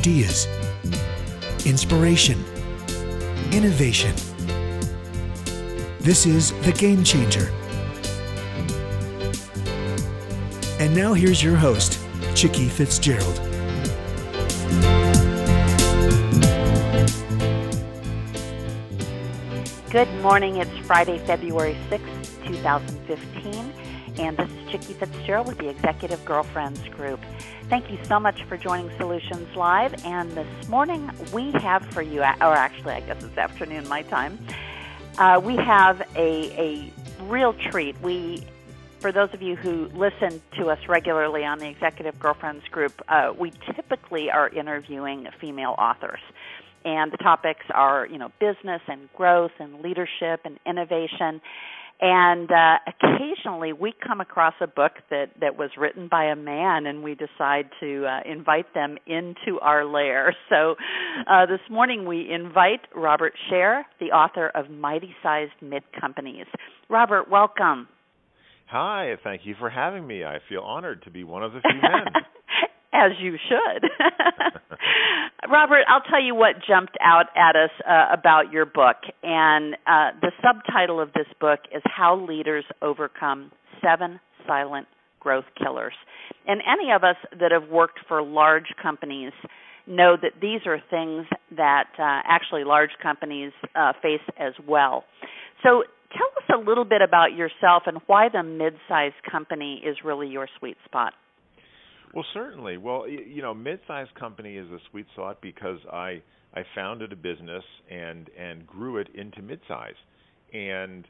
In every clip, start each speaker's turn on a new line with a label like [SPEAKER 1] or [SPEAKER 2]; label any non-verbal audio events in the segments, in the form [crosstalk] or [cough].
[SPEAKER 1] ideas, inspiration, innovation. This is The Game Changer. And now here's your host, Chicky Fitzgerald.
[SPEAKER 2] Good morning. It's Friday, February 6th, 2015, and this is Chicky Fitzgerald with the Executive Girlfriends Group. Thank you so much for joining Solutions Live. And this morning we have for you, or actually, I guess it's afternoon my time, uh, we have a, a real treat. We for those of you who listen to us regularly on the Executive Girlfriends group, uh, we typically are interviewing female authors. And the topics are, you know, business and growth and leadership and innovation. And uh, occasionally we come across a book that, that was written by a man and we decide to uh, invite them into our lair. [laughs] So uh, this morning we invite Robert Sher, the author of Mighty Sized Mid Companies. Robert, welcome.
[SPEAKER 3] Hi, thank you for having me. I feel honored to be one of the [laughs] few men.
[SPEAKER 2] As you should. [laughs] Robert, I'll tell you what jumped out at us uh, about your book. And uh, the subtitle of this book is How Leaders Overcome Seven Silent Growth Killers. And any of us that have worked for large companies know that these are things that uh, actually large companies uh, face as well. So tell us a little bit about yourself and why the mid-sized company is really your sweet spot.
[SPEAKER 3] Well, certainly. Well, you know, mid-sized company is a sweet spot because I I founded a business and and grew it into mid-size, and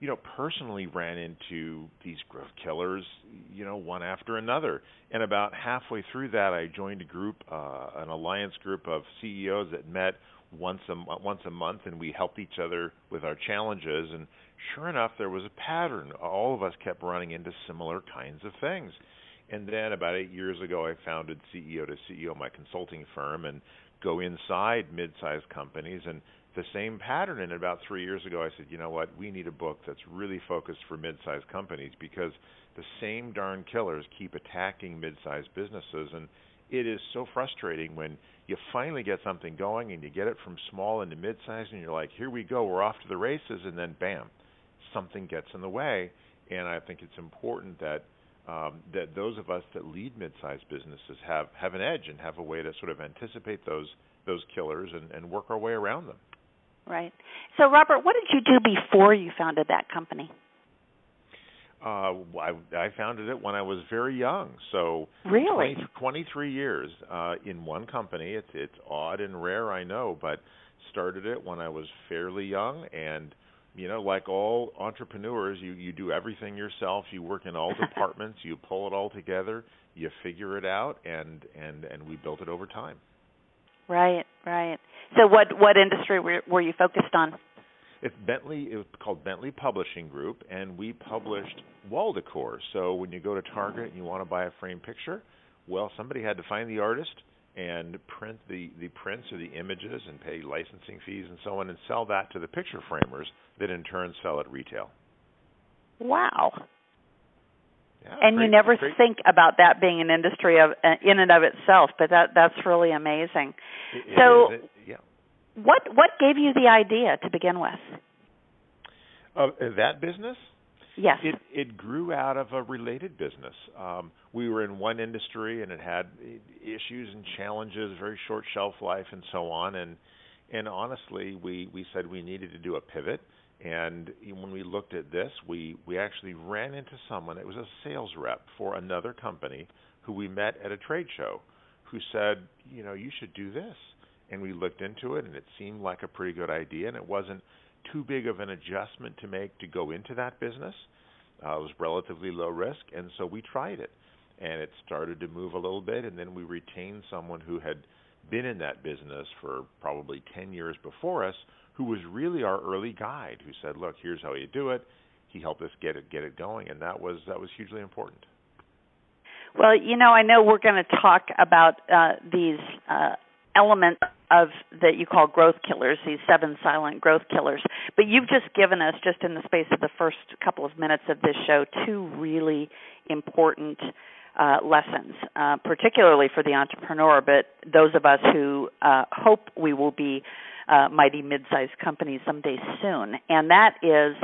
[SPEAKER 3] you know, personally ran into these growth killers, you know, one after another. And about halfway through that, I joined a group, uh, an alliance group of CEOs that met once a once a month, and we helped each other with our challenges. And sure enough, there was a pattern. All of us kept running into similar kinds of things. And then about eight years ago, I founded CEO to CEO my consulting firm and go inside mid-sized companies. And the same pattern. And about three years ago, I said, you know what, we need a book that's really focused for mid-sized companies because the same darn killers keep attacking mid-sized businesses. And it is so frustrating when you finally get something going and you get it from small into mid-size and you're like, here we go, we're off to the races, and then bam, something gets in the way. And I think it's important that um, that those of us that lead mid-sized businesses have have an edge and have a way to sort of anticipate those those killers and, and work our way around them.
[SPEAKER 2] Right. So, Robert, what did you do before you founded that company?
[SPEAKER 3] Uh, I, I founded it when I was very young, so
[SPEAKER 2] really
[SPEAKER 3] 20, 23 years uh, in one company. It's it's odd and rare, I know, but started it when I was fairly young, and you know, like all entrepreneurs, you you do everything yourself. You work in all [laughs] departments. You pull it all together. You figure it out, and and and we built it over time.
[SPEAKER 2] Right, right. So, what what industry were, were you focused on?
[SPEAKER 3] It's Bentley. It was called Bentley Publishing Group, and we published wall decor. So when you go to Target and you want to buy a framed picture, well, somebody had to find the artist and print the the prints or the images and pay licensing fees and so on, and sell that to the picture framers that in turn sell at retail.
[SPEAKER 2] Wow.
[SPEAKER 3] Yeah,
[SPEAKER 2] and
[SPEAKER 3] great,
[SPEAKER 2] you never
[SPEAKER 3] great.
[SPEAKER 2] think about that being an industry of uh, in and of itself, but that that's really amazing.
[SPEAKER 3] It- it
[SPEAKER 2] so,
[SPEAKER 3] is. It- yeah.
[SPEAKER 2] what what gave you the idea to begin with?
[SPEAKER 3] Of that business,
[SPEAKER 2] Yes.
[SPEAKER 3] it it grew out of a related business. Um, we were in one industry and it had issues and challenges, very short shelf life, and so on. And and honestly, we we said we needed to do a pivot. And when we looked at this, we we actually ran into someone. It was a sales rep for another company who we met at a trade show, who said, you know, you should do this. And we looked into it, and it seemed like a pretty good idea, and it wasn't too big of an adjustment to make to go into that business. Uh, it was relatively low risk, and so we tried it, and it started to move a little bit, and then we retained someone who had been in that business for probably 10 years before us, who was really our early guide, who said, "Look, here's how you do it." He helped us get it get it going, and that was that was hugely important.
[SPEAKER 2] Well, you know, I know we're going to talk about uh, these uh, elements of that you call growth killers, these seven silent growth killers. But you've just given us, just in the space of the first couple of minutes of this show, two really important uh, lessons, uh, particularly for the entrepreneur, but those of us who uh, hope we will be uh, mighty mid-sized companies someday soon. And that is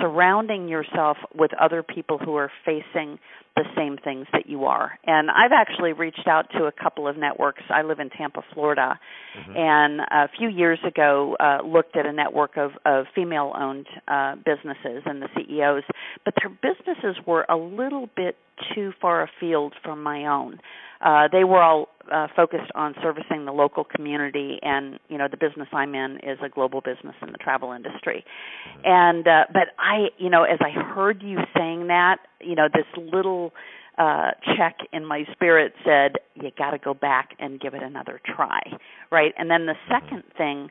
[SPEAKER 2] surrounding yourself with other people who are facing the same things that you are. And I've actually reached out to a couple of networks. I live in Tampa, Florida, mm-hmm. and a few years ago uh, looked at a network of, of female-owned uh, businesses and the CEOs, but their businesses were a little bit too far afield from my own. Uh, they were all uh, focused on servicing the local community, and you know the business I'm in is a global business in the travel industry. And uh, but I, you know, as I heard you saying that, you know, this little uh, check in my spirit said, "You got to go back and give it another try," right? And then the second thing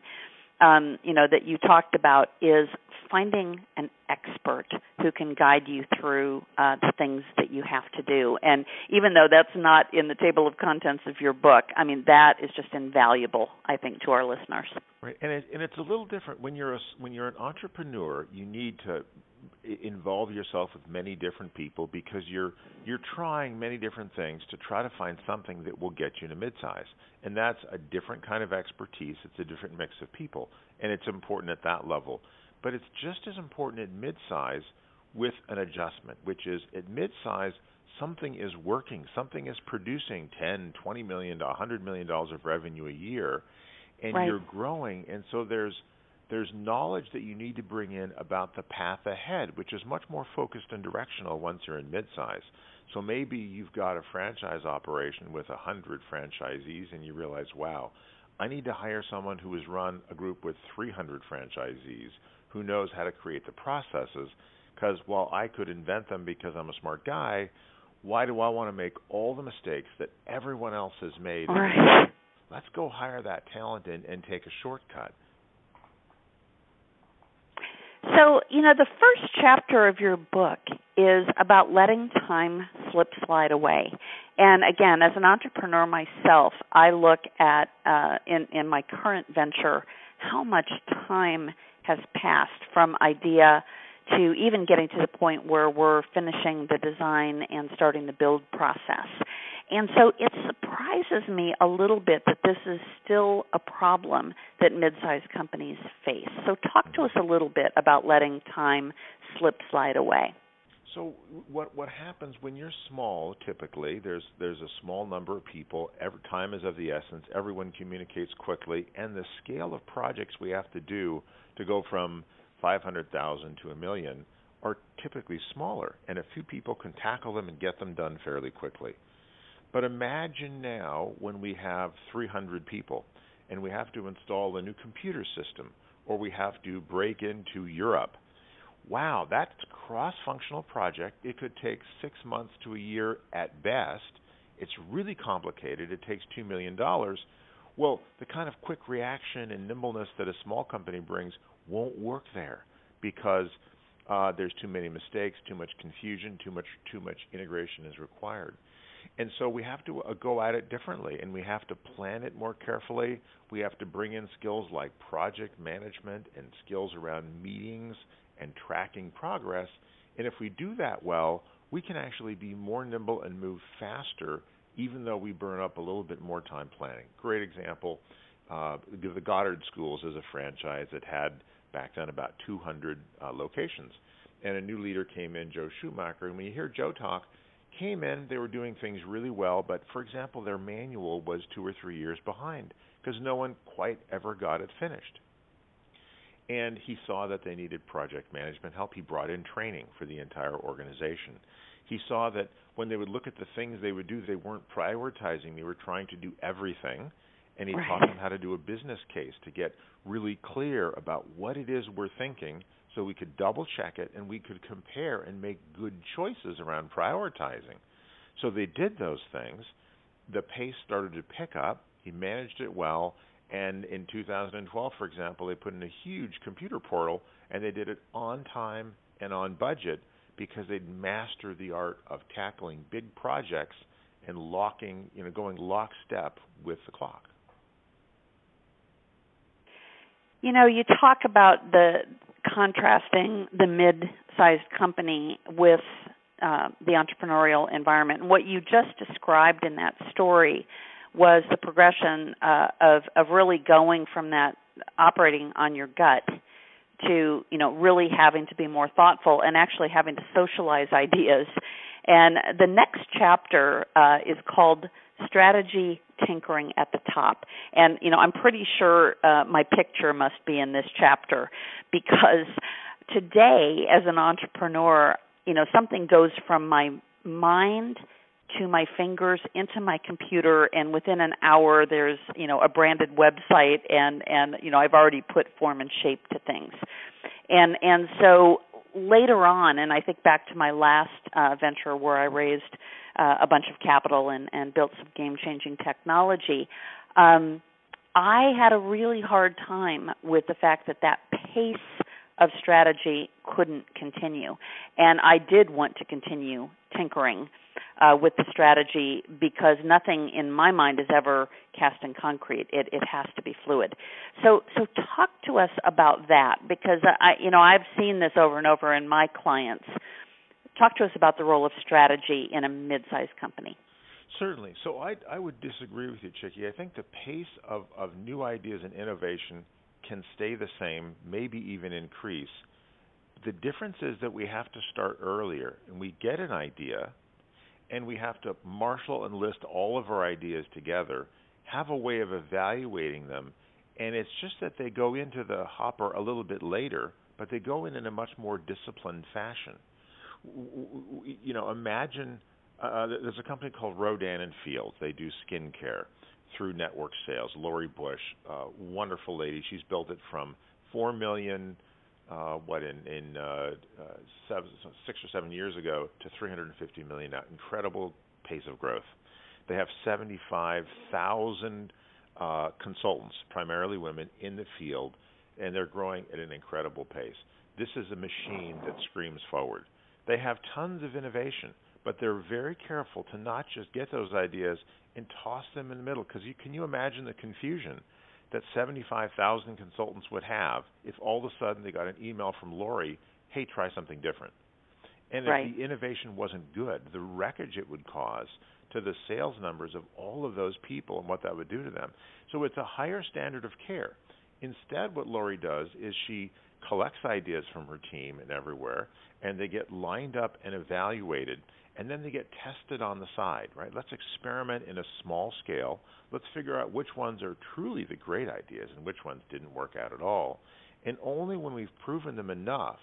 [SPEAKER 2] um, you know that you talked about is finding an expert who can guide you through uh, the things that you have to do. And even though that's not in the table of contents of your book, I mean that is just invaluable, I think, to our listeners.
[SPEAKER 3] Right, and it, and it's a little different when you're a, when you're an entrepreneur. You need to involve yourself with many different people because you're you're trying many different things to try to find something that will get you to midsize. And that's a different kind of expertise. It's a different mix of people, and it's important at that level. But it's just as important at midsize with an adjustment, which is at midsize something is working, something is producing 10, 20 million, 100 million dollars of revenue a year, and
[SPEAKER 2] right.
[SPEAKER 3] you're growing, and so there's there's knowledge that you need to bring in about the path ahead, which is much more focused and directional once you're in midsize. So maybe you've got a franchise operation with a hundred franchisees, and you realize, wow, I need to hire someone who has run a group with 300 franchisees who knows how to create the processes. Because while I could invent them because I'm a smart guy, why do I want to make all the mistakes that everyone else has made?
[SPEAKER 2] Right.
[SPEAKER 3] Let's go hire that talent and, and take a shortcut.
[SPEAKER 2] So, you know, the first chapter of your book is about letting time slip slide away. And again, as an entrepreneur myself, I look at uh, in in my current venture how much time has passed from idea to even getting to the point where we're finishing the design and starting the build process. And so it surprises me a little bit that this is still a problem that mid-sized companies face. So talk to us a little bit about letting time slip slide away.
[SPEAKER 3] So what what happens when you're small? Typically, there's there's a small number of people. Every time is of the essence. Everyone communicates quickly, and the scale of projects we have to do to go from 500,000 to a million are typically smaller, and a few people can tackle them and get them done fairly quickly. But imagine now when we have 300 people and we have to install a new computer system or we have to break into Europe. Wow, that's a cross functional project. It could take six months to a year at best. It's really complicated. It takes $2 million. Well, the kind of quick reaction and nimbleness that a small company brings won't work there because uh, there's too many mistakes, too much confusion, too much too much integration is required. And so we have to uh, go at it differently, and we have to plan it more carefully. We have to bring in skills like project management and skills around meetings and tracking progress. And if we do that well, we can actually be more nimble and move faster, even though we burn up a little bit more time planning. Great example uh, the Goddard Schools is a franchise that had back then about 200 uh, locations. And a new leader came in, Joe Schumacher. And when you hear Joe talk, came in, they were doing things really well, but for example, their manual was two or three years behind because no one quite ever got it finished. And he saw that they needed project management help. He brought in training for the entire organization. He saw that when they would look at the things they would do, they weren't prioritizing, they were trying to do everything. And he
[SPEAKER 2] right.
[SPEAKER 3] taught them how to do a business case to get really clear about what it is we're thinking so we could double check it and we could compare and make good choices around prioritizing. So they did those things. The pace started to pick up. He managed it well. And in 2012, for example, they put in a huge computer portal and they did it on time and on budget because they'd mastered the art of tackling big projects and locking, you know, going lockstep with the clock.
[SPEAKER 2] You know, you talk about the contrasting the mid-sized company with uh, the entrepreneurial environment. And what you just described in that story was the progression uh, of of really going from that operating on your gut to you know really having to be more thoughtful and actually having to socialize ideas. And the next chapter uh, is called strategy tinkering at the top. And you know I'm pretty sure uh, my picture must be in this chapter because today as an entrepreneur, you know something goes from my mind to my fingers into my computer and within an hour there's you know a branded website and and you know I've already put form and shape to things. And and so later on and I think back to my last uh, venture where I raised uh, a bunch of capital and and built some game changing technology um I had a really hard time with the fact that that pace of strategy couldn't continue. And I did want to continue tinkering uh, with the strategy because nothing in my mind is ever cast in concrete. It it has to be fluid. So so talk to us about that because I you know I've seen this over and over in my clients. Talk to us about the role of strategy in a mid-sized company.
[SPEAKER 3] Certainly. So I I would disagree with you, Chicky. I think the pace of of new ideas and innovation can stay the same, maybe even increase. The difference is that we have to start earlier and we get an idea and we have to marshal and list all of our ideas together, have a way of evaluating them, and it's just that they go into the hopper a little bit later, but they go in in a much more disciplined fashion. You know, imagine uh, there's a company called Rodan and Fields. They do skincare through network sales. Lori Bush, uh, wonderful lady. She's built it from four million uh, what in in uh, uh, seven, six or seven years ago to 350 million now. Incredible pace of growth. They have 75,000 uh, consultants, primarily women, in the field, and they're growing at an incredible pace. This is a machine that screams forward. They have tons of innovation, but they're very careful to not just get those ideas and toss them in the middle. Because you, can you imagine the confusion? That 75,000 consultants would have if all of a sudden they got an email from Lori, hey, try something different. And if
[SPEAKER 2] right.
[SPEAKER 3] the innovation wasn't good, the wreckage it would cause to the sales numbers of all of those people and what that would do to them. So it's a higher standard of care. Instead, what Lori does is she collects ideas from her team and everywhere, and they get lined up and evaluated and then they get tested on the side, right? Let's experiment in a small scale. Let's figure out which ones are truly the great ideas and which ones didn't work out at all. And only when we've proven them enough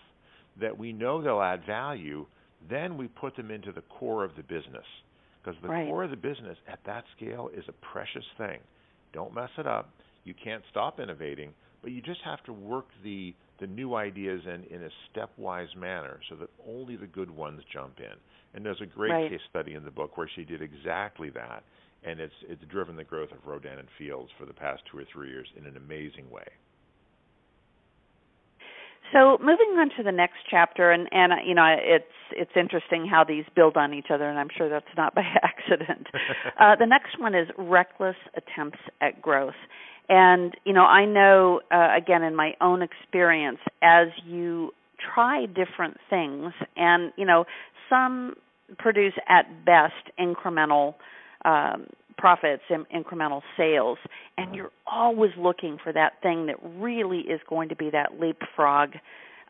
[SPEAKER 3] that we know they'll add value, then we put them into the core of the business. Because the
[SPEAKER 2] right.
[SPEAKER 3] core of the business at that scale is a precious thing. Don't mess it up. You can't stop innovating, but you just have to work the the new ideas in in a stepwise manner so that only the good ones jump in. And there's a great
[SPEAKER 2] right.
[SPEAKER 3] case study in the book where she did exactly that, and it's it's driven the growth of Rodan and Fields for the past two or three years in an amazing way.
[SPEAKER 2] So moving on to the next chapter, and and uh, you know it's it's interesting how these build on each other, and I'm sure that's not by [laughs] accident. [laughs] uh, the next one is reckless attempts at growth, and you know I know uh, again in my own experience as you try different things, and you know some produce at best incremental um, profits and incremental sales and you're always looking for that thing that really is going to be that leapfrog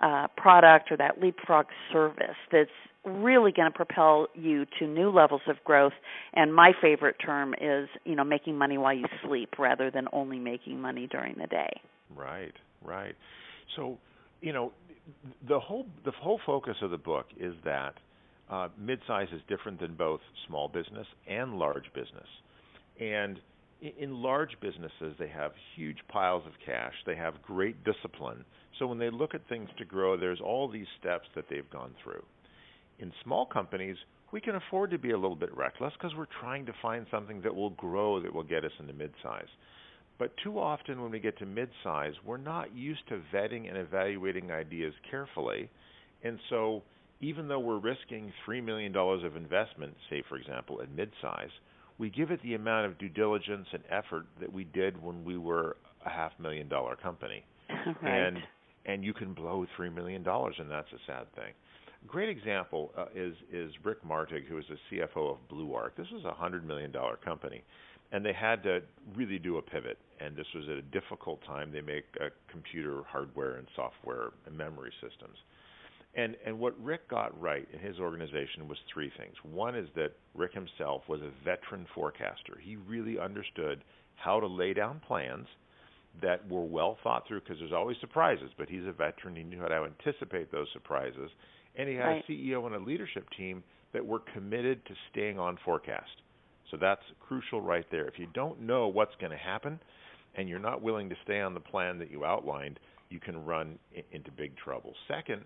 [SPEAKER 2] uh, product or that leapfrog service that's really going to propel you to new levels of growth and my favorite term is you know making money while you sleep rather than only making money during the day
[SPEAKER 3] right right so you know the whole the whole focus of the book is that uh, midsize is different than both small business and large business. And in large businesses, they have huge piles of cash. They have great discipline. So when they look at things to grow, there's all these steps that they've gone through. In small companies, we can afford to be a little bit reckless because we're trying to find something that will grow that will get us into midsize. But too often when we get to midsize, we're not used to vetting and evaluating ideas carefully. And so even though we're risking $3 million of investment, say, for example, at midsize, we give it the amount of due diligence and effort that we did when we were a half million dollar company. [laughs]
[SPEAKER 2] right.
[SPEAKER 3] And and you can blow $3 million, and that's a sad thing. Great example uh, is is Rick Martig, who is the CFO of Blue Arc. This was a hundred million dollar company, and they had to really do a pivot. And this was at a difficult time. They make uh, computer hardware and software and memory systems. And and what Rick got right in his organization was three things. One is that Rick himself was a veteran forecaster. He really understood how to lay down plans that were well thought through because there's always surprises, but he's a veteran. He knew how to anticipate those surprises. And he had
[SPEAKER 2] right.
[SPEAKER 3] a CEO and a leadership team that were committed to staying on forecast. So that's crucial right there. If you don't know what's going to happen and you're not willing to stay on the plan that you outlined, you can run into big trouble. Second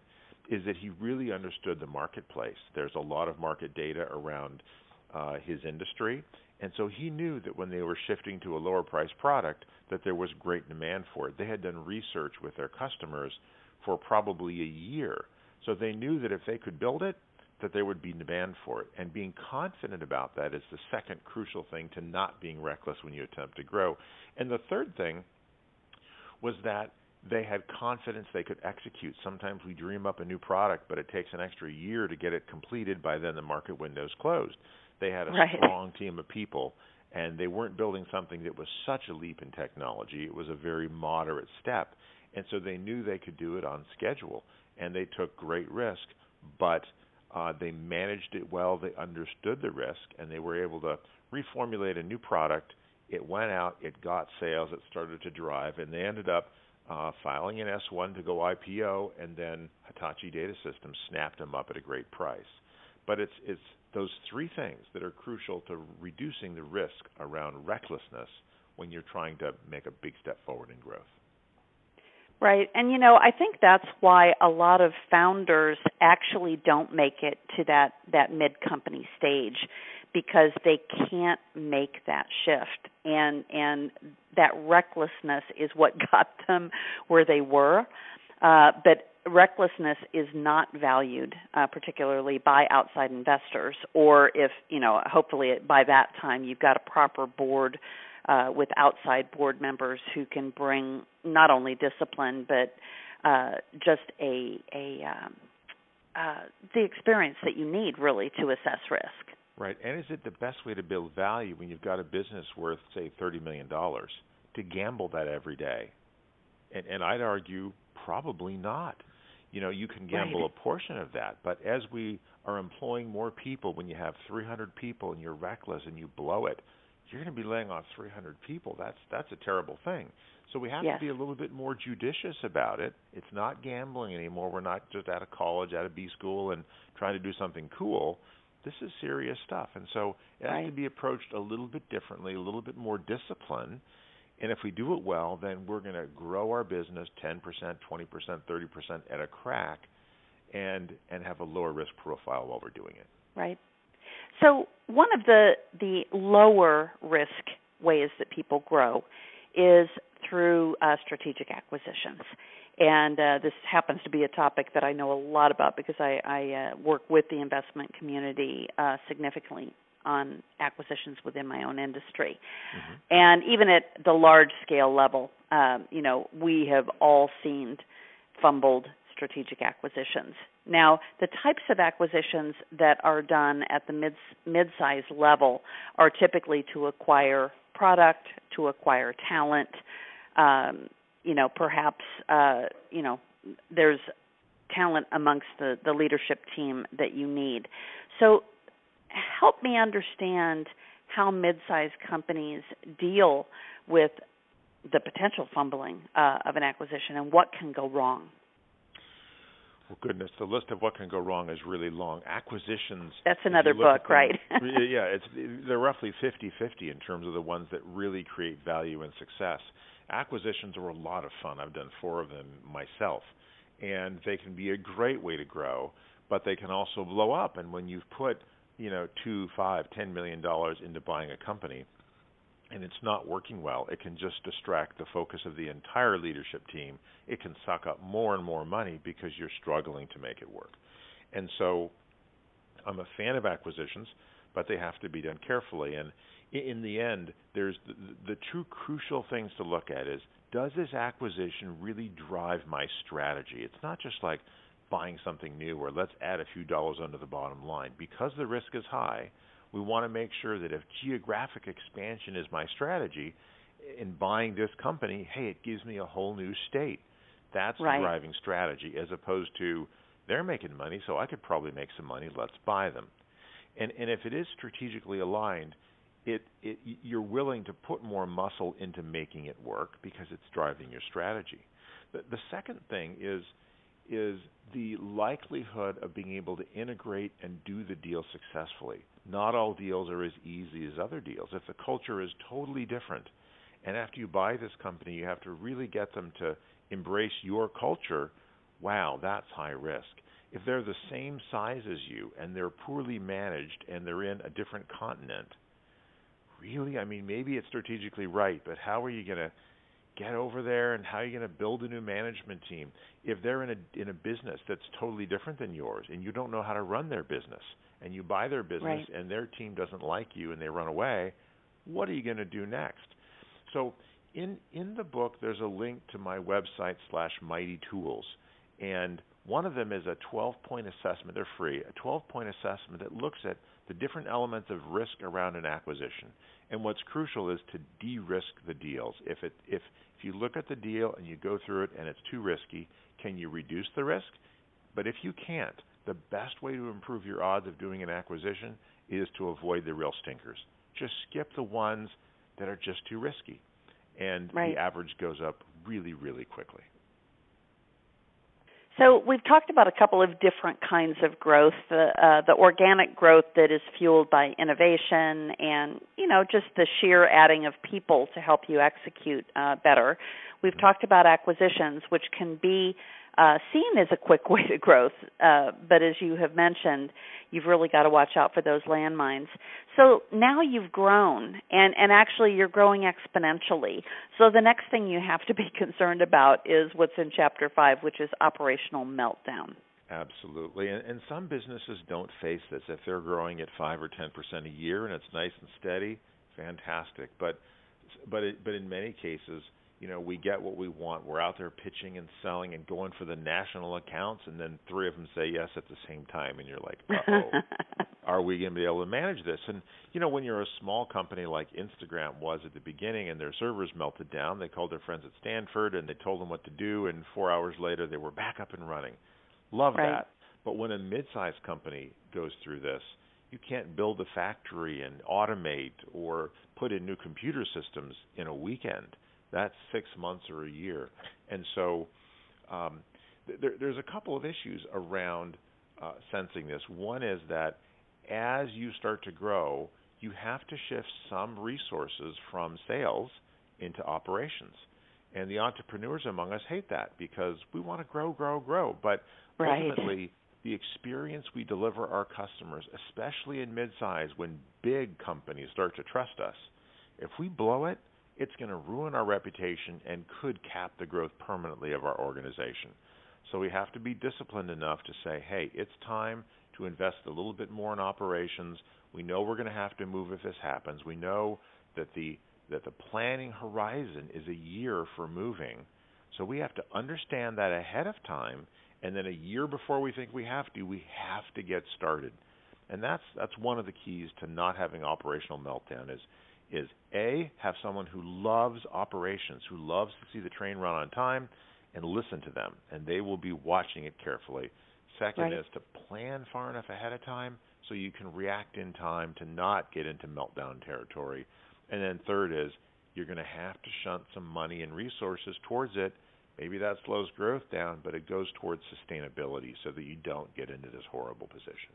[SPEAKER 3] is that he really understood the marketplace. There's a lot of market data around uh, his industry, and so he knew that when they were shifting to a lower price product, that there was great demand for it. They had done research with their customers for probably a year, so they knew that if they could build it, that there would be demand for it. And being confident about that is the second crucial thing to not being reckless when you attempt to grow. And the third thing was that they had confidence they could execute. Sometimes we dream up a new product, but it takes an extra year to get it completed. By then, the market window's closed. They had a
[SPEAKER 2] right.
[SPEAKER 3] strong team of people, and they weren't building something that was such a leap in technology. It was a very moderate step, and so they knew they could do it on schedule, and they took great risk, but uh, they managed it well. They understood the risk, and they were able to reformulate a new product. It went out, it got sales, it started to drive, and they ended up uh, filing an S1 to go IPO, and then Hitachi Data Systems snapped them up at a great price. But it's it's those three things that are crucial to reducing the risk around recklessness when you're trying to make a big step forward in growth.
[SPEAKER 2] Right. And you know, I think that's why a lot of founders actually don't make it to that that mid company stage because they can't make that shift and and that recklessness is what [laughs] got them where they were uh, but recklessness is not valued uh, particularly by outside investors or if you know hopefully by that time you've got a proper board uh, with outside board members who can bring not only discipline but uh, just a a um, uh, the experience that you need really to assess risk.
[SPEAKER 3] Right. And is it the best way to build value when you've got a business worth, say, $30 million to gamble that every day? And, and I'd argue probably not. You know, you can gamble
[SPEAKER 2] right.
[SPEAKER 3] a portion of that, but as we are employing more people, when you have 300 people and you're reckless and you blow it, you're going to be laying off 300 people. That's that's a terrible thing. So we have
[SPEAKER 2] yes.
[SPEAKER 3] to be a little bit more judicious about it. It's not gambling anymore. We're not just out of college, out of B school, and trying to do something cool this is serious stuff. And so it has to be approached a little bit differently, a little bit more discipline. And if we do it well, then we're going to grow our business 10%, 20%, 30% at a crack and and have a lower risk profile while we're doing it.
[SPEAKER 2] Right. So, one of the the lower risk ways that people grow is through uh, strategic acquisitions and uh, this happens to be a topic that I know a lot about because I, I uh, work with the investment community uh, significantly on acquisitions within my own industry,
[SPEAKER 3] mm-hmm.
[SPEAKER 2] and even at the large scale level, um, you know, we have all seen fumbled strategic acquisitions. Now, the types of acquisitions that are done at the mid mid-size level are typically to acquire product, to acquire talent, um, you know perhaps uh, you know there's talent amongst the the leadership team that you need. So help me understand how mid-sized companies deal with the potential fumbling uh, of an acquisition and what can go wrong.
[SPEAKER 3] Well, goodness, the list of what can go wrong is really long. Acquisitions.
[SPEAKER 2] That's another book,
[SPEAKER 3] them,
[SPEAKER 2] right? [laughs]
[SPEAKER 3] yeah, it's they're roughly 50-50 in terms of the ones that really create value and success acquisitions are a lot of fun. I've done four of them myself, and they can be a great way to grow, but they can also blow up. And when you've put you know two, five, ten million dollars into buying a company, and it's not working well, it can just distract the focus of the entire leadership team. It can suck up more and more money because you're struggling to make it work. And so, I'm a fan of acquisitions, but they have to be done carefully. And in the end, there's the, the true crucial things to look at is does this acquisition really drive my strategy? It's not just like buying something new or let's add a few dollars under the bottom line. Because the risk is high, we want to make sure that if geographic expansion is my strategy in buying this company, hey, it gives me a whole new state. That's
[SPEAKER 2] right.
[SPEAKER 3] the driving strategy as opposed to they're making money, so I could probably make some money, let's buy them. And and if it is strategically aligned, it, it you're willing to put more muscle into making it work because it's driving your strategy. The, the second thing is is the likelihood of being able to integrate and do the deal successfully. Not all deals are as easy as other deals. If the culture is totally different, and after you buy this company, you have to really get them to embrace your culture, wow, that's high risk. If they're the same size as you and they're poorly managed and they're in a different continent, really? I mean, maybe it's strategically right, but how are you going to get over there and how are you going to build a new management team if they're in a in a business that's totally different than yours and you don't know how to run their business and you buy their business
[SPEAKER 2] right.
[SPEAKER 3] and their team doesn't like you and they run away what are you going to do next so in in the book there's a link to my website slash mighty tools and one of them is a 12 point assessment they're free a 12 point assessment that looks at the different elements of risk around an acquisition. And what's crucial is to de-risk the deals. If it if if you look at the deal and you go through it and it's too risky, can you reduce the risk? But if you can't, the best way to improve your odds of doing an acquisition is to avoid the real stinkers. Just skip the ones that are just too risky. And
[SPEAKER 2] right.
[SPEAKER 3] the average goes up really, really quickly.
[SPEAKER 2] So we've talked about a couple of different kinds of growth: the uh, the organic growth that is fueled by innovation, and you know just the sheer adding of people to help you execute uh, better. We've talked about acquisitions, which can be uh, seen as a quick way to growth. Uh, but as you have mentioned, you've really got to watch out for those landmines. So now you've grown, and, and actually you're growing exponentially. So the next thing you have to be [laughs] concerned about is what's in Chapter 5, which is operational meltdown.
[SPEAKER 3] Absolutely, and, and some businesses don't face this. If they're growing at five or ten percent a year and it's nice and steady, fantastic. But but it, but in many cases, you know, we get what we want. We're out there pitching and selling and going for the national accounts, and then three of them say yes at the same time, and you're like, oh, [laughs] are we going to be able to manage this? And you know, when you're a small company like Instagram was at the beginning, and their servers melted down, they called their friends at Stanford and they told them what to do, and four hours later they were back up and running. Love
[SPEAKER 2] right.
[SPEAKER 3] that. But when a mid-sized company goes through this, you can't build a factory and automate or put in new computer systems in a weekend that's six months or a year. And so um, there, there's a couple of issues around uh, sensing this. One is that as you start to grow, you have to shift some resources from sales into operations. And the entrepreneurs among us hate that because we want to grow, grow, grow. But
[SPEAKER 2] right.
[SPEAKER 3] ultimately, the experience we deliver our customers, especially in midsize when big companies start to trust us, if we blow it, it's going to ruin our reputation and could cap the growth permanently of our organization. So we have to be disciplined enough to say, hey, it's time to invest a little bit more in operations. We know we're going to have to move if this happens. We know that the that the planning horizon is a year for moving. So we have to understand that ahead of time and then a year before we think we have to, we have to get started. And that's that's one of the keys to not having operational meltdown is is A, have someone who loves operations, who loves to see the train run on time, and listen to them, and they will be watching it carefully. Second
[SPEAKER 2] right.
[SPEAKER 3] is to plan far enough ahead of time so you can react in time to not get into meltdown territory. And then third is you're going to have to shunt some money and resources towards it. Maybe that slows growth down, but it goes towards sustainability so that you don't get into this horrible position.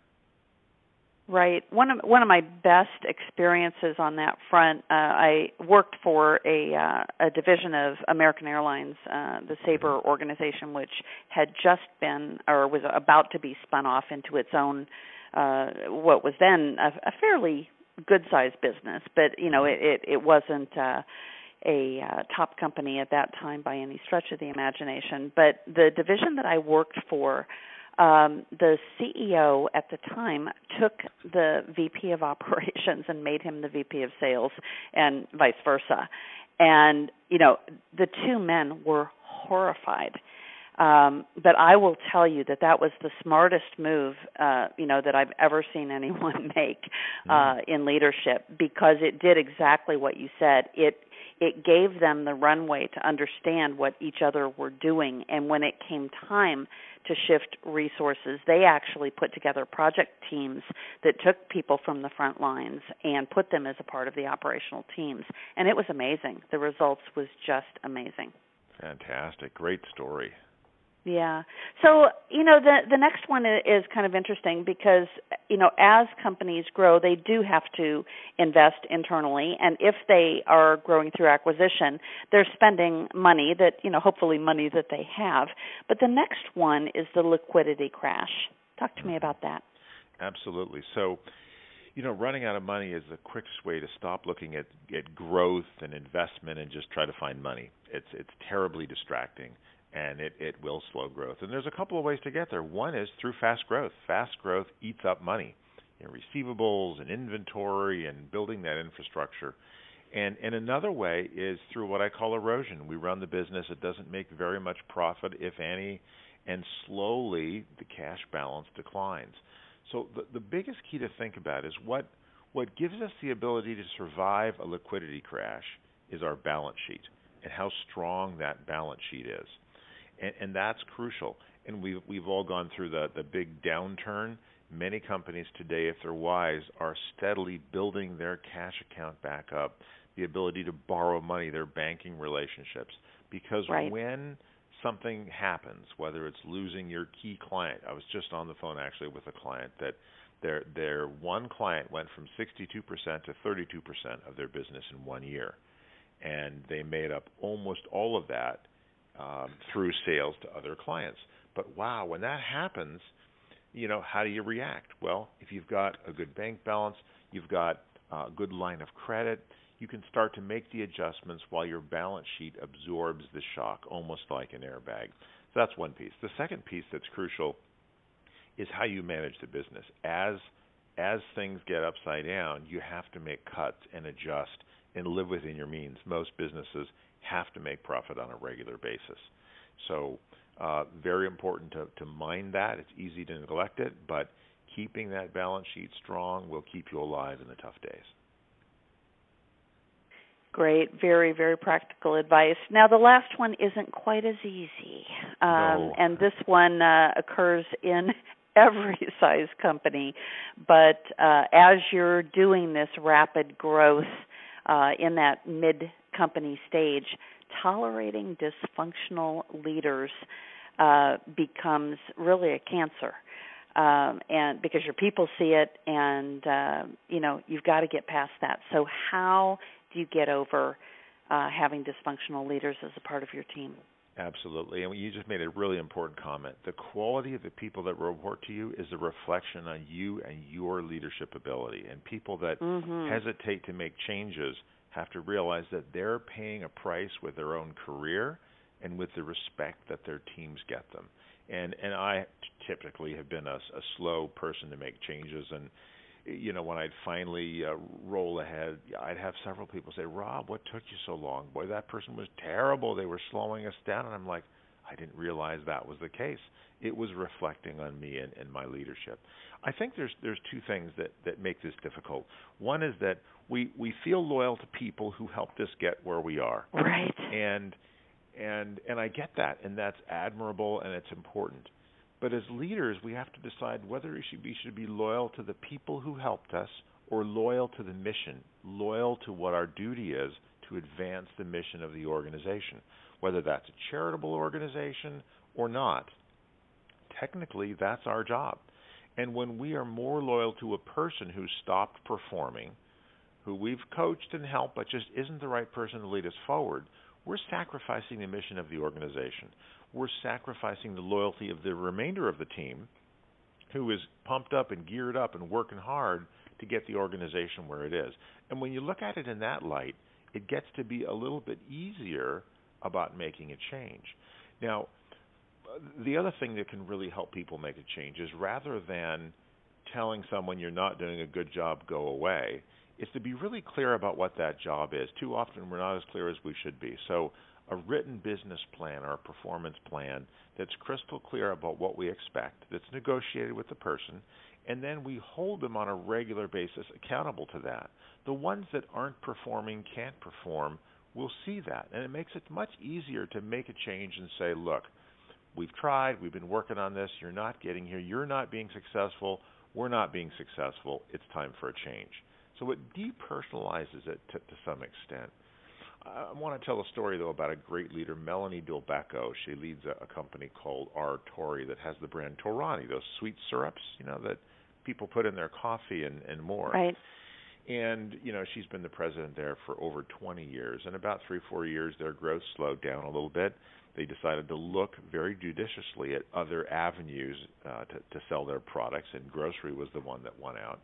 [SPEAKER 2] Right. One of one of my best experiences on that front, uh, I worked for a uh, a division of American Airlines, uh, the Sabre organization, which had just been or was about to be spun off into its own, uh, what was then a, a fairly good sized business, but you know it it, it wasn't. Uh, a uh, top company at that time by any stretch of the imagination, but the division that I worked for um, the CEO at the time took the VP of [laughs] operations and made him the VP of sales, and vice versa. And you know, the two men were horrified Um, but I will tell you that that was the smartest move, uh, you know, that I've ever seen anyone [laughs] make uh, mm. in leadership because it did exactly what you said. It it gave them the runway to understand what each other were doing, and when it came time to shift resources, they actually put together project teams that took people from the front lines and put them as a part of the operational teams, and it was amazing. The results was just amazing.
[SPEAKER 3] Fantastic, great story.
[SPEAKER 2] Yeah. So, you know, the the next one is kind of interesting because, you know, as companies grow, they do have to invest internally and if they are growing through acquisition, they're spending money that, you know, hopefully money that they have. But the next one is the liquidity crash. Talk to me about that.
[SPEAKER 3] Absolutely. So, you know, running out of money is the quickest way to stop looking at at growth and investment and just try to find money. It's it's terribly distracting and it, it will slow growth. And there's a couple of ways to get there. One is through fast growth. Fast growth eats up money, know, receivables and inventory and building that infrastructure. And and another way is through what I call erosion. We run the business; it doesn't make very much profit, if any, and slowly the cash balance declines. So the the biggest key to think about is what what gives us the ability to survive a liquidity crash is our balance sheet and how strong that balance sheet is and, and that's crucial. And we've we've all gone through the the big downturn. Many companies today, if they're wise, are steadily building their cash account back up, the ability to borrow money, their banking relationships, because
[SPEAKER 2] right.
[SPEAKER 3] when something happens, whether it's losing your key client, I was just on the phone actually with a client that their their one client went from 62% to 32% of their business in one year, and they made up almost all of that um, through sales to other clients. But wow, when that happens, you know, how do you react? Well, if you've got a good bank balance, you've got a good line of credit, you can start to make the adjustments while your balance sheet absorbs the shock, almost like an airbag. So that's one piece. The second piece that's crucial is how you manage the business. As as things get upside down, you have to make cuts and adjust and live within your means. Most businesses have to make profit on a regular basis. So, uh, very important to, to mind that. It's easy to neglect it, but keeping that balance sheet strong will keep you alive in the tough days.
[SPEAKER 2] Great, very, very practical advice. Now, the last one isn't quite as easy, um,
[SPEAKER 3] no.
[SPEAKER 2] and this one uh, occurs in [laughs] every size company. But uh, as you're doing this rapid growth uh, in that mid company stage, tolerating dysfunctional leaders uh, becomes really a cancer. Um, and because your people see it, and uh, you know you've got to get past that. So, how do you get over uh, having dysfunctional leaders as a part of your team?
[SPEAKER 3] Absolutely. And you just made a really important comment. The quality of the people that report to you is a reflection on you and your leadership ability. And people that
[SPEAKER 2] mm-hmm.
[SPEAKER 3] hesitate to make changes have to realize that they're paying a price with their own career and with the respect that their teams get them. And and I typically have been a, a slow person to make changes and you know when I'd finally uh, roll ahead, I'd have several people say, "Rob, what took you so long? Boy, that person was terrible. They were slowing us down." And I'm like, I didn't realize that was the case. It was reflecting on me and, and my leadership. I think there's there's two things that that make this difficult. One is that we we feel loyal to people who helped us get where we are.
[SPEAKER 2] Right.
[SPEAKER 3] And and and I get that, and that's admirable and it's important. But as leaders, we have to decide whether we should be should be loyal to the people who helped us or loyal to the mission, loyal to what our duty is to advance the mission of the organization, whether that's a charitable organization or not. Technically, that's our job. And when we are more loyal to a person who stopped performing, who we've coached and helped but just isn't the right person to lead us forward, we're sacrificing the mission of the organization. We're sacrificing the loyalty of the remainder of the team who is pumped up and geared up and working hard to get the organization where it is. And when you look at it in that light, it gets to be a little bit easier about making a change. Now, the other thing that can really help people make a change is rather than telling someone you're not doing a good job, go away, is to be really clear about what that job is. Too often we're not as clear as we should be. So a written business plan or a performance plan that's crystal clear about what we expect, that's negotiated with the person, and then we hold them on a regular basis accountable to that. The ones that aren't performing, can't perform, will see that. And it makes it much easier to make a change and say, look, we've tried, we've been working on this, you're not getting here, you're not being successful, we're not being successful, it's time for a change. So it depersonalizes it to, to some extent. I want to tell a story though about a great leader, Melanie Dulbecco. She leads a, a company called R Torre that has the brand Torani, those sweet syrups, you know, that people put in their coffee and, and more.
[SPEAKER 2] Right.
[SPEAKER 3] And you know, she's been the president there for over 20 years. And about three, four years, their growth slowed down a little bit. They decided to look very judiciously at other avenues uh, to, to sell their products, and grocery was the one that won out.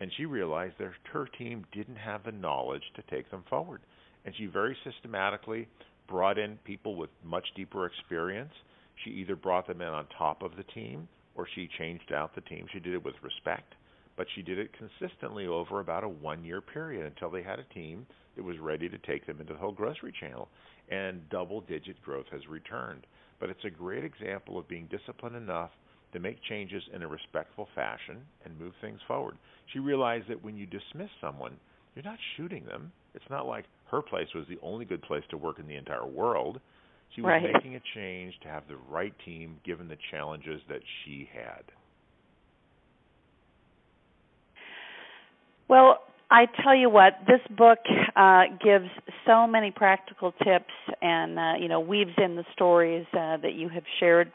[SPEAKER 3] And she realized that her team didn't have the knowledge to take them forward and she very systematically brought in people with much deeper experience. She either brought them in on top of the team or she changed out the team. She did it with respect, but she did it consistently over about a one year period until they had a team that was ready to take them into the whole grocery channel. And double digit growth has returned. But it's a great example of being disciplined enough to make changes in a respectful fashion and move things forward. She realized that when you dismiss someone, you're not shooting them. It's not like her place was the only good place to work in the entire world. She was
[SPEAKER 2] right.
[SPEAKER 3] making a change to have the right team given the challenges that she had.
[SPEAKER 2] Well, I tell you what, this book uh, gives so many practical tips and uh, you know weaves in the stories uh, that you have shared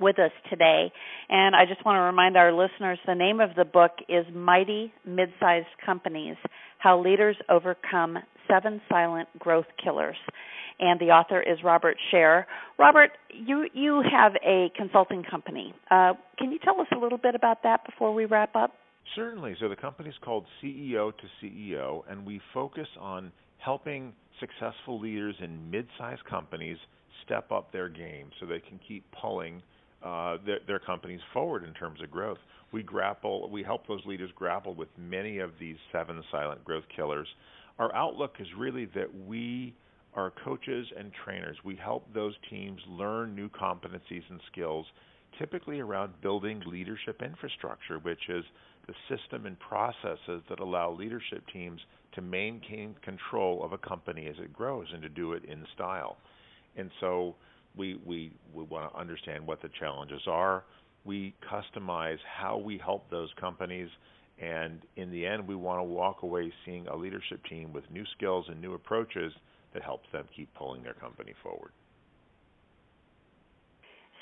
[SPEAKER 2] with us today. And I just want to remind our listeners the name of the book is Mighty Mid-Sized Companies: How Leaders Overcome Seven Silent Growth Killers. And the author is Robert Sher. Robert, you you have a consulting company. Uh, can you tell us a little bit about that before we wrap up?
[SPEAKER 3] Certainly. So the company is called CEO to CEO, and we focus on helping successful leaders in mid-sized companies step up their game so they can keep pulling uh, their, their, companies forward in terms of growth. We grapple, we help those leaders grapple with many of these seven silent growth killers. Our outlook is really that we are coaches and trainers. We help those teams learn new competencies and skills, typically around building leadership infrastructure, which is the system and processes that allow leadership teams to maintain control of a company as it grows and to do it in style. And so we we we want to understand what the challenges are. We customize how we help those companies, and in the end, we want to walk away seeing a leadership team with new skills and new approaches that helps them keep pulling their company forward.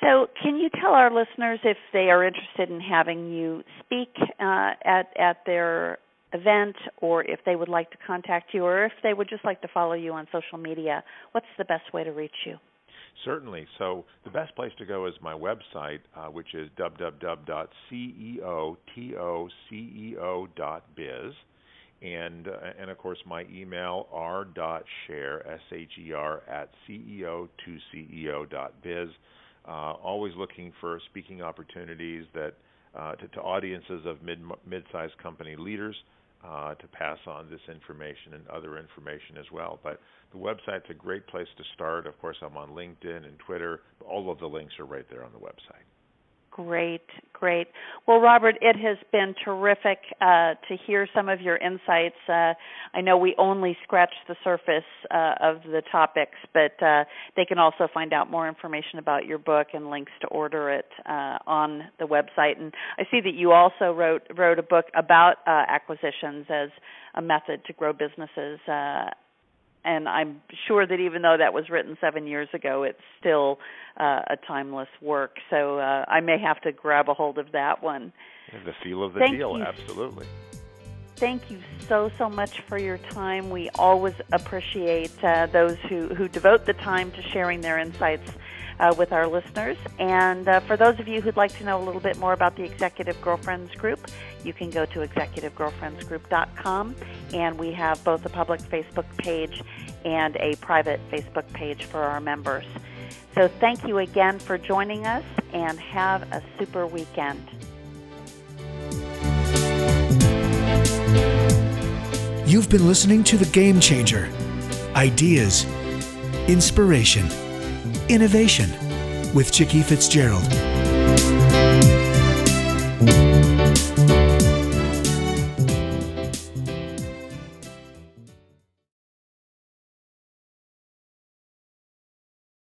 [SPEAKER 2] So, can you tell our listeners if they are interested in having you speak uh, at at their event, or if they would like to contact you, or if they would just like to follow you on social media? What's the best way to reach you?
[SPEAKER 3] Certainly. So the best place to go is my website, uh, which is www.ceotoceo.biz. And, uh, and of course, my email, r.sher, S-H-E-R, at ceo2ceo.biz. Uh, always looking for speaking opportunities that uh, to, to, audiences of mid, mid-sized company leaders uh, to pass on this information and other information as well. But the website's a great place to start. Of course, I'm on LinkedIn and Twitter. All of the links are right there on the website.
[SPEAKER 2] Great, great. Well, Robert, it has been terrific uh, to hear some of your insights. Uh, I know we only scratched the surface uh, of the topics, but uh, they can also find out more information about your book and links to order it uh, on the website. And I see that you also wrote wrote a book about uh, acquisitions as a method to grow businesses and I'm sure that even though that was written seven years ago, it's still uh, a timeless work. So uh, I may have to grab a hold of that one.
[SPEAKER 3] the feel of the
[SPEAKER 2] Thank
[SPEAKER 3] deal,
[SPEAKER 2] you.
[SPEAKER 3] absolutely.
[SPEAKER 2] Thank you so so much for your time. We always appreciate uh, those who who devote the time to sharing their insights uh, with our listeners. And uh, for those of you who'd like to know a little bit more about the Executive Girlfriends Group, you can go to executivegirlfriendsgroup.com, and we have both a public Facebook page and a private Facebook page for our members. So thank you again for joining us, and have a super weekend.
[SPEAKER 1] You've been listening to The Game Changer Ideas, inspiration, innovation with Chicky Fitzgerald.